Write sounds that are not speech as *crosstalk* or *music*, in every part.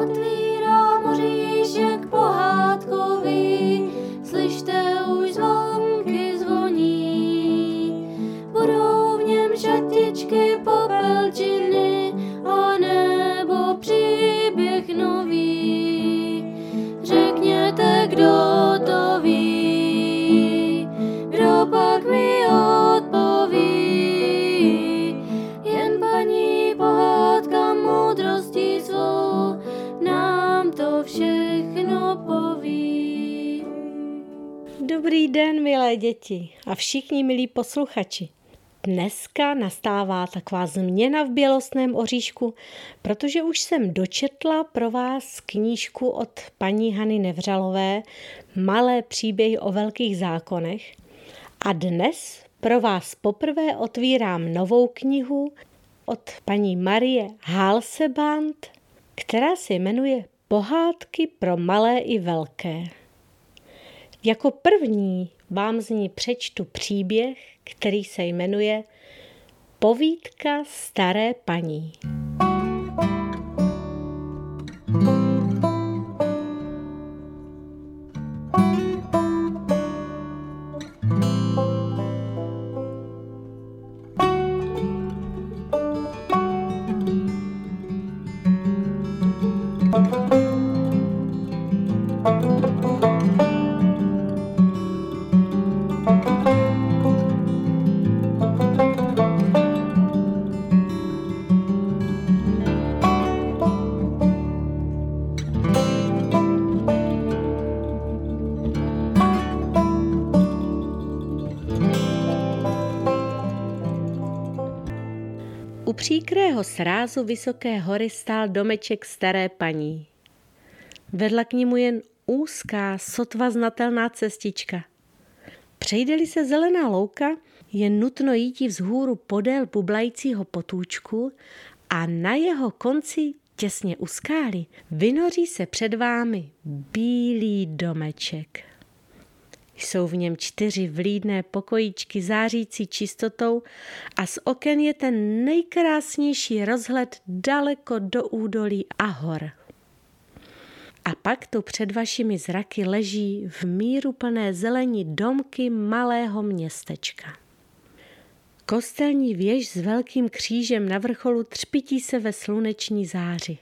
otvírám den, milé děti a všichni milí posluchači. Dneska nastává taková změna v bělostném oříšku, protože už jsem dočetla pro vás knížku od paní Hany Nevřalové Malé příběhy o velkých zákonech a dnes pro vás poprvé otvírám novou knihu od paní Marie Halseband, která se jmenuje Pohádky pro malé i velké. Jako první vám z ní přečtu příběh, který se jmenuje Povídka staré paní. Příkrého srázu vysoké hory stál domeček staré paní. Vedla k němu jen úzká, sotva znatelná cestička. Přejde-li se zelená louka, je nutno jít vzhůru podél bublajícího potůčku a na jeho konci těsně u skály vynoří se před vámi bílý domeček. Jsou v něm čtyři vlídné pokojíčky zářící čistotou a z oken je ten nejkrásnější rozhled daleko do údolí a hor. A pak tu před vašimi zraky leží v míru plné zelení domky malého městečka. Kostelní věž s velkým křížem na vrcholu třpití se ve sluneční záři.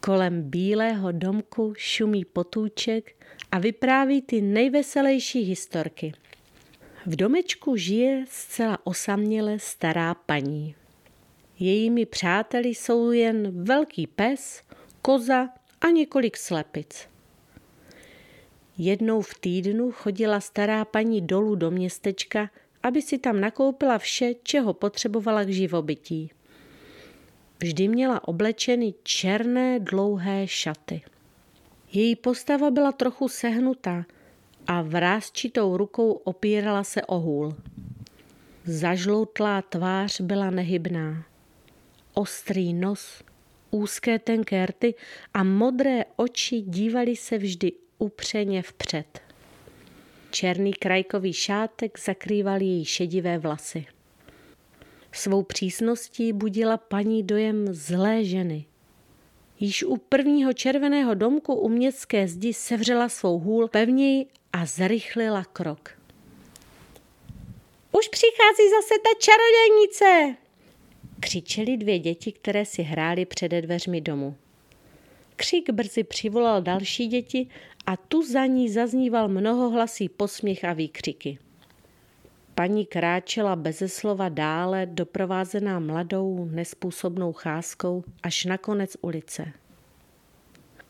Kolem bílého domku šumí potůček a vypráví ty nejveselější historky. V domečku žije zcela osaměle stará paní. Jejími přáteli jsou jen velký pes, koza a několik slepic. Jednou v týdnu chodila stará paní dolů do městečka, aby si tam nakoupila vše, čeho potřebovala k živobytí. Vždy měla oblečeny černé dlouhé šaty. Její postava byla trochu sehnutá a vrázčitou rukou opírala se o hůl. Zažloutlá tvář byla nehybná. Ostrý nos, úzké tenké rty a modré oči dívaly se vždy upřeně vpřed. Černý krajkový šátek zakrýval její šedivé vlasy. Svou přísností budila paní dojem zlé ženy. Již u prvního červeného domku u městské zdi sevřela svou hůl pevněji a zrychlila krok. Už přichází zase ta čarodějnice, křičeli dvě děti, které si hrály před dveřmi domu. Křik brzy přivolal další děti a tu za ní zazníval mnohohlasý posměch a výkřiky. Paní kráčela beze slova dále, doprovázená mladou, nespůsobnou cházkou, až na konec ulice.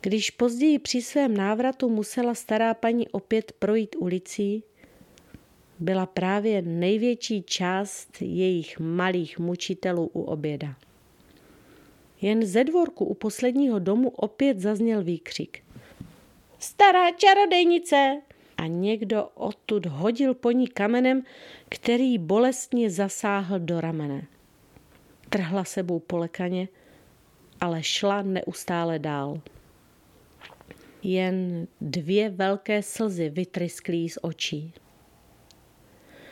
Když později při svém návratu musela stará paní opět projít ulicí, byla právě největší část jejich malých mučitelů u oběda. Jen ze dvorku u posledního domu opět zazněl výkřik. Stará čarodejnice! A někdo odtud hodil po ní kamenem, který bolestně zasáhl do ramene. Trhla sebou polekaně, ale šla neustále dál. Jen dvě velké slzy vytrysklí z očí.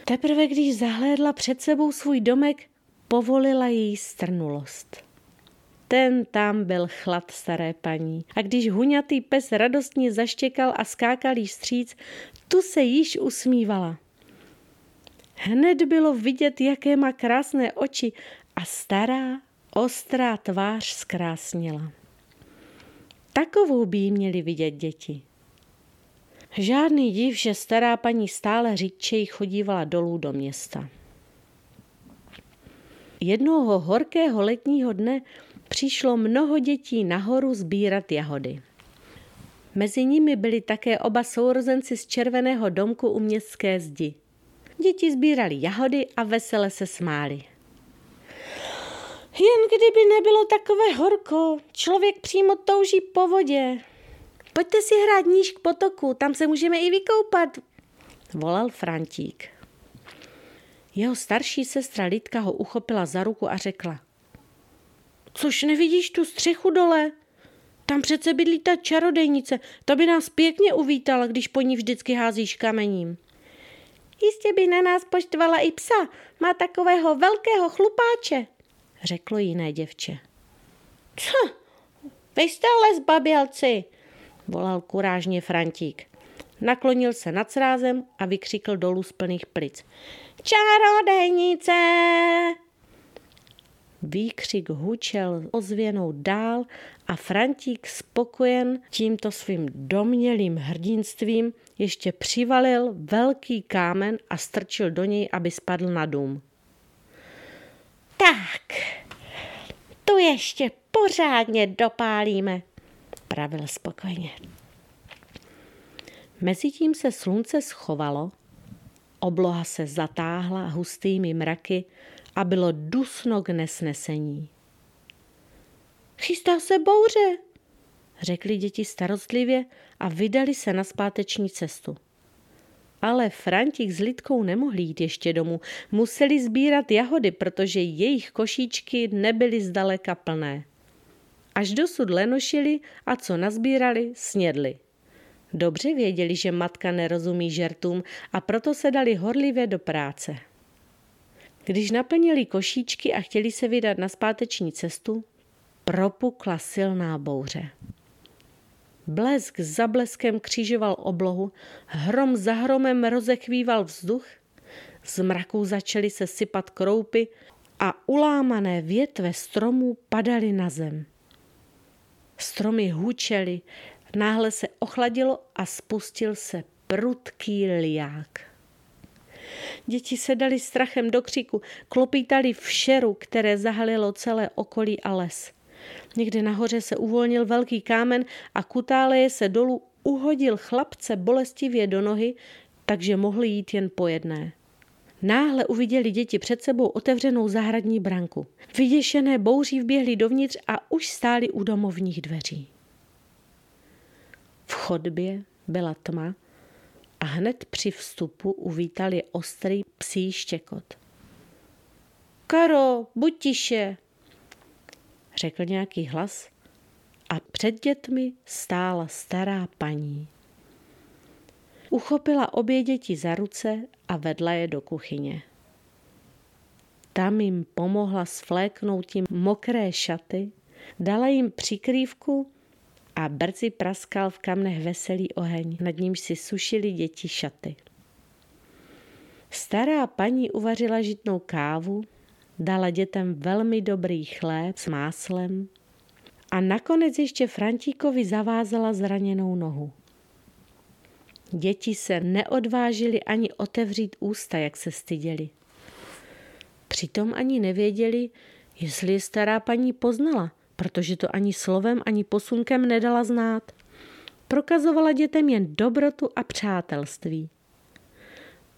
Teprve když zahlédla před sebou svůj domek, povolila její strnulost. Ten tam byl chlad staré paní. A když huňatý pes radostně zaštěkal a skákal jí stříc, tu se již usmívala. Hned bylo vidět, jaké má krásné oči a stará, ostrá tvář zkrásnila. Takovou by jí měli vidět děti. Žádný div, že stará paní stále řídčeji chodívala dolů do města. Jednoho horkého letního dne přišlo mnoho dětí nahoru sbírat jahody. Mezi nimi byli také oba sourozenci z červeného domku u městské zdi. Děti sbírali jahody a vesele se smáli. Jen kdyby nebylo takové horko, člověk přímo touží po vodě. Pojďte si hrát níž k potoku, tam se můžeme i vykoupat, volal Frantík. Jeho starší sestra Lidka ho uchopila za ruku a řekla. Což nevidíš tu střechu dole? Tam přece bydlí ta čarodejnice, to by nás pěkně uvítala, když po ní vždycky házíš kamením. Jistě by na nás poštvala i psa, má takového velkého chlupáče, řeklo jiné děvče. Co? Vy jste ale zbabělci, volal kurážně Frantík. Naklonil se nad srázem a vykřikl dolů z plných plic. Čarodejnice! Výkřik hučel ozvěnou dál a Frantík spokojen tímto svým domělým hrdinstvím ještě přivalil velký kámen a strčil do něj, aby spadl na dům. Tak, tu ještě pořádně dopálíme, pravil spokojně. Mezitím se slunce schovalo, obloha se zatáhla hustými mraky a bylo dusno k nesnesení. Chystá se bouře, řekli děti starostlivě a vydali se na zpáteční cestu. Ale Frantík s Lidkou nemohli jít ještě domů. Museli sbírat jahody, protože jejich košíčky nebyly zdaleka plné. Až dosud lenošili a co nazbírali, snědli. Dobře věděli, že matka nerozumí žertům a proto se dali horlivě do práce. Když naplnili košíčky a chtěli se vydat na zpáteční cestu, propukla silná bouře. Blesk za bleskem křižoval oblohu, hrom za hromem rozechvíval vzduch, z mraků začaly se sypat kroupy a ulámané větve stromů padaly na zem. Stromy hučely, náhle se ochladilo a spustil se prudký liák. Děti se dali strachem do křiku, klopítali v šeru, které zahalilo celé okolí a les. Někde nahoře se uvolnil velký kámen a kutáleje se dolů uhodil chlapce bolestivě do nohy, takže mohli jít jen po jedné. Náhle uviděli děti před sebou otevřenou zahradní branku. Vyděšené bouří vběhli dovnitř a už stáli u domovních dveří. V chodbě byla tma a hned při vstupu uvítali ostrý psí štěkot. Karo, buď tiše, řekl nějaký hlas a před dětmi stála stará paní. Uchopila obě děti za ruce a vedla je do kuchyně. Tam jim pomohla svléknout jim mokré šaty, dala jim přikrývku a brzy praskal v kamnech veselý oheň, nad nímž si sušili děti šaty. Stará paní uvařila žitnou kávu, dala dětem velmi dobrý chléb s máslem a nakonec ještě Frantíkovi zavázala zraněnou nohu. Děti se neodvážili ani otevřít ústa, jak se styděli. Přitom ani nevěděli, jestli je stará paní poznala, protože to ani slovem, ani posunkem nedala znát. Prokazovala dětem jen dobrotu a přátelství.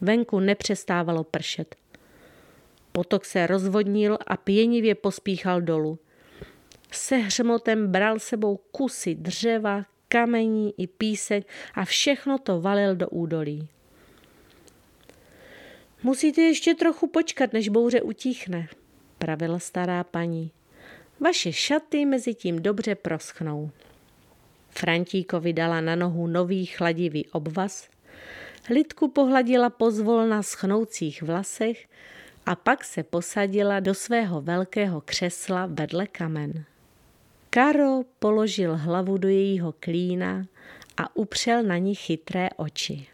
Venku nepřestávalo pršet. Potok se rozvodnil a pěnivě pospíchal dolů. Se hřmotem bral sebou kusy dřeva, kamení i písek a všechno to valil do údolí. Musíte ještě trochu počkat, než bouře utichne, pravila stará paní. Vaše šaty mezi tím dobře proschnou. Frantíkovi dala na nohu nový chladivý obvaz, Lidku pohladila pozvol na schnoucích vlasech a pak se posadila do svého velkého křesla vedle kamen. Karo položil hlavu do jejího klína a upřel na ní chytré oči.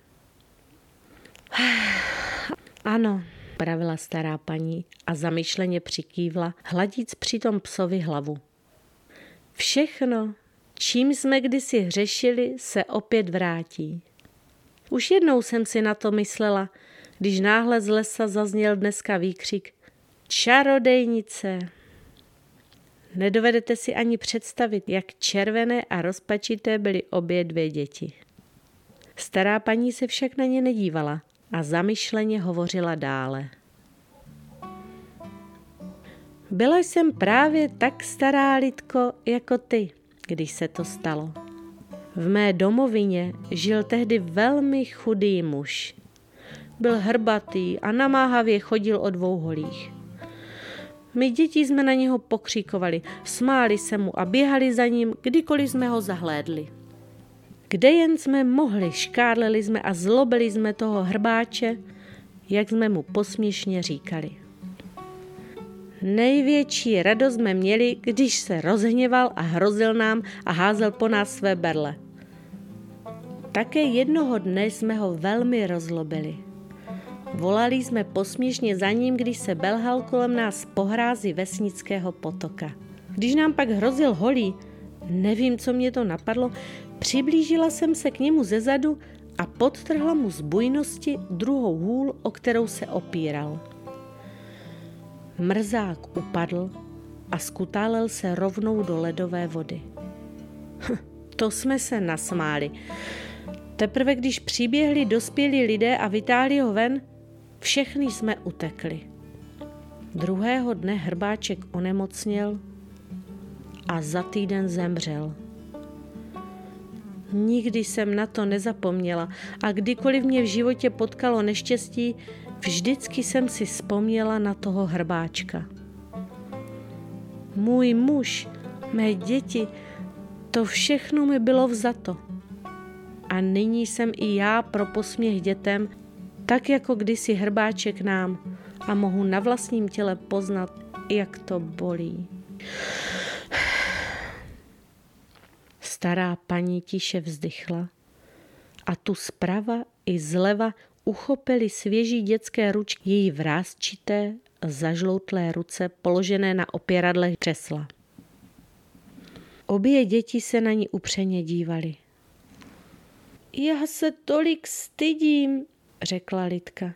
*sighs* Ano, pravila stará paní a zamyšleně přikývla, hladíc přitom psovi hlavu. Všechno, čím jsme kdysi hřešili, se opět vrátí. Už jednou jsem si na to myslela, když náhle z lesa zazněl dneska výkřik Čarodejnice! Nedovedete si ani představit, jak červené a rozpačité byly obě dvě děti. Stará paní se však na ně nedívala a zamyšleně hovořila dále. Byla jsem právě tak stará lidko jako ty, když se to stalo. V mé domovině žil tehdy velmi chudý muž. Byl hrbatý a namáhavě chodil o dvou holích. My děti jsme na něho pokřikovali, smáli se mu a běhali za ním, kdykoliv jsme ho zahlédli. Kde jen jsme mohli, škádleli jsme a zlobili jsme toho hrbáče, jak jsme mu posměšně říkali. Největší radost jsme měli, když se rozhněval a hrozil nám a házel po nás své berle. Také jednoho dne jsme ho velmi rozlobili. Volali jsme posměšně za ním, když se belhal kolem nás pohrázy vesnického potoka. Když nám pak hrozil holí, nevím, co mě to napadlo, přiblížila jsem se k němu zezadu a podtrhla mu z bujnosti druhou hůl, o kterou se opíral. Mrzák upadl a skutálel se rovnou do ledové vody. to jsme se nasmáli. Teprve když přiběhli dospělí lidé a vytáhli ho ven, všechny jsme utekli. Druhého dne hrbáček onemocněl a za týden zemřel. Nikdy jsem na to nezapomněla a kdykoliv mě v životě potkalo neštěstí, vždycky jsem si vzpomněla na toho hrbáčka. Můj muž, mé děti, to všechno mi bylo vzato. A nyní jsem i já pro posměch dětem, tak jako kdysi hrbáček nám a mohu na vlastním těle poznat, jak to bolí. Stará paní tiše vzdychla a tu zprava i zleva uchopili svěží dětské ručky její vrázčité, zažloutlé ruce položené na opěradle křesla. Obě děti se na ní upřeně dívali. Já se tolik stydím, řekla Lidka.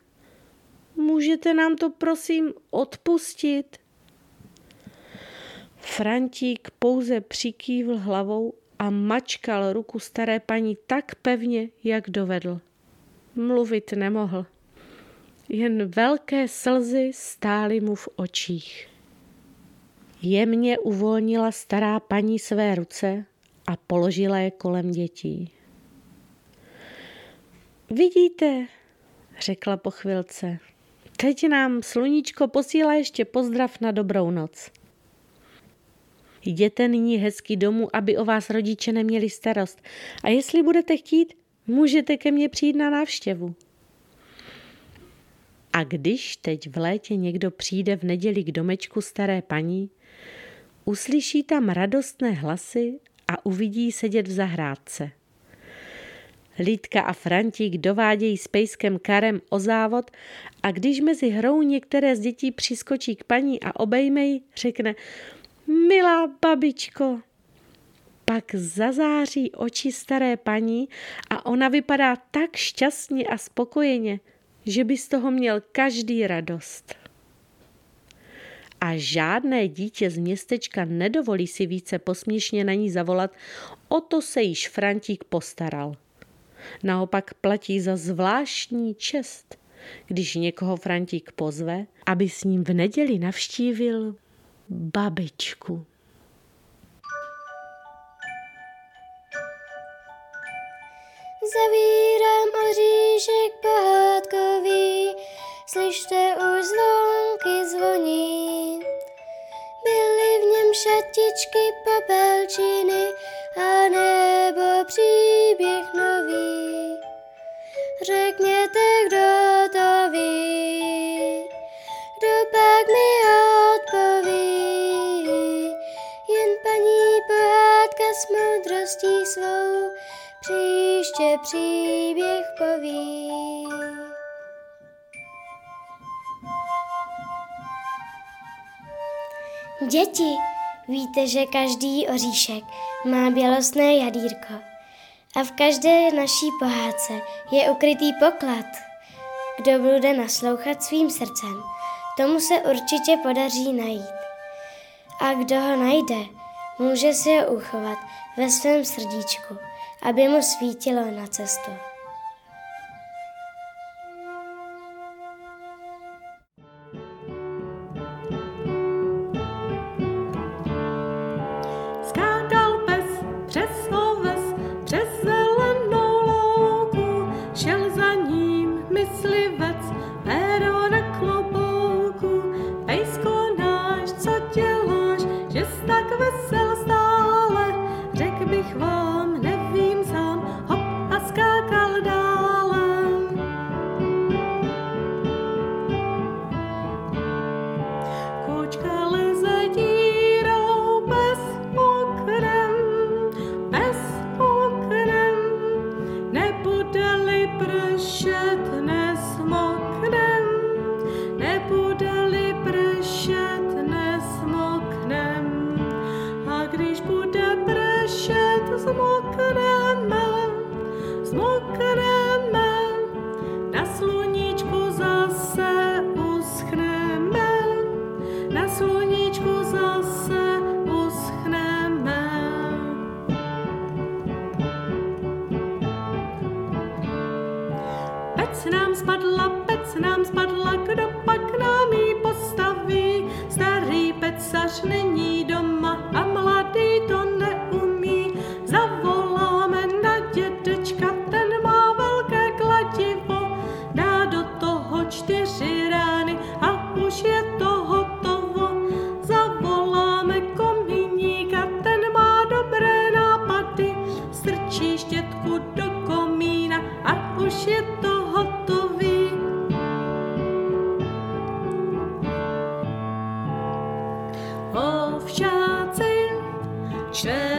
Můžete nám to prosím odpustit? Frantík pouze přikývl hlavou a mačkal ruku staré paní tak pevně, jak dovedl. Mluvit nemohl. Jen velké slzy stály mu v očích. Jemně uvolnila stará paní své ruce a položila je kolem dětí. Vidíte, řekla po chvilce, teď nám sluníčko posílá ještě pozdrav na dobrou noc. Jděte nyní hezky domů, aby o vás rodiče neměli starost. A jestli budete chtít, můžete ke mně přijít na návštěvu. A když teď v létě někdo přijde v neděli k domečku staré paní, uslyší tam radostné hlasy a uvidí sedět v zahrádce. Lídka a Frantík dovádějí s pejskem Karem o závod a když mezi hrou některé z dětí přiskočí k paní a obejme ji, řekne Milá babičko. Pak zazáří oči staré paní a ona vypadá tak šťastně a spokojeně, že by z toho měl každý radost. A žádné dítě z městečka nedovolí si více posměšně na ní zavolat, o to se již Frantík postaral. Naopak platí za zvláštní čest, když někoho Frantík pozve, aby s ním v neděli navštívil babičku. Zavírám oříšek pohádkový, slyšte už zvonky zvoní. Byly v něm šatičky popelčiny a nebo příběh poví. Děti, víte, že každý oříšek má bělostné jadírko a v každé naší pohádce je ukrytý poklad. Kdo bude naslouchat svým srdcem, tomu se určitě podaří najít. A kdo ho najde, může si ho uchovat ve svém srdíčku, aby mu svítilo na cestu. nám spadla, pec nám spadla, kdo pak nám ji postaví? Starý pecař není 却。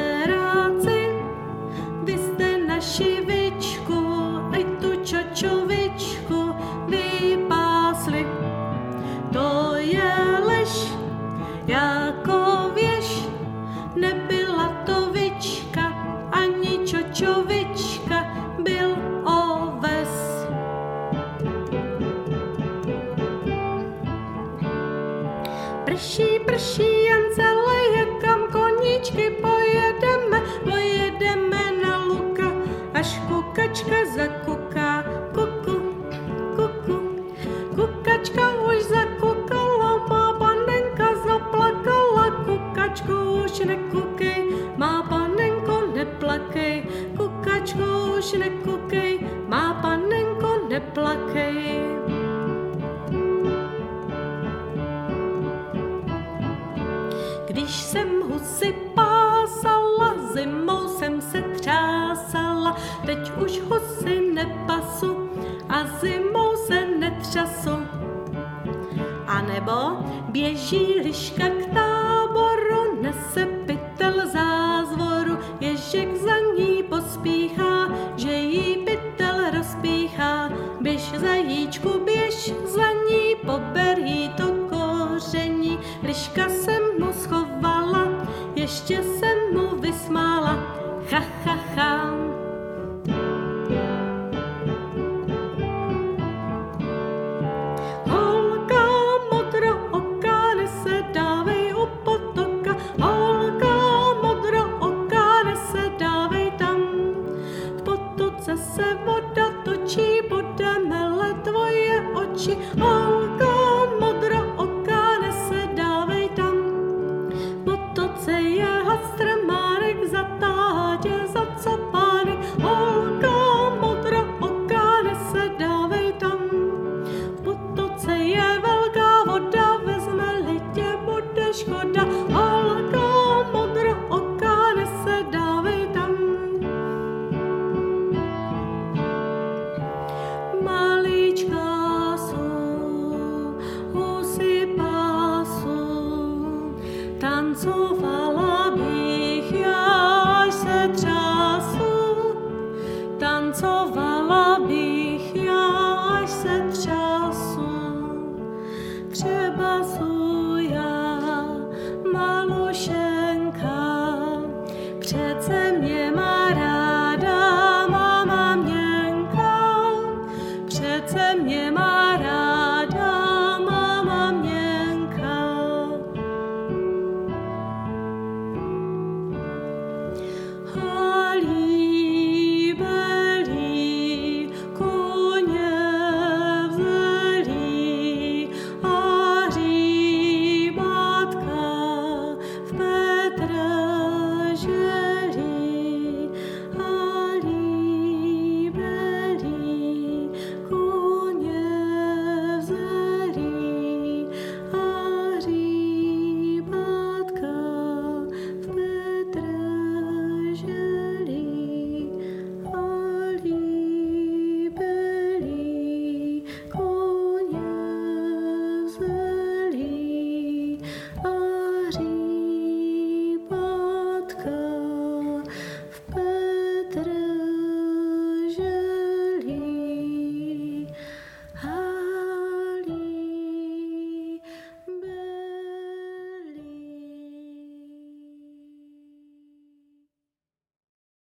Tancovala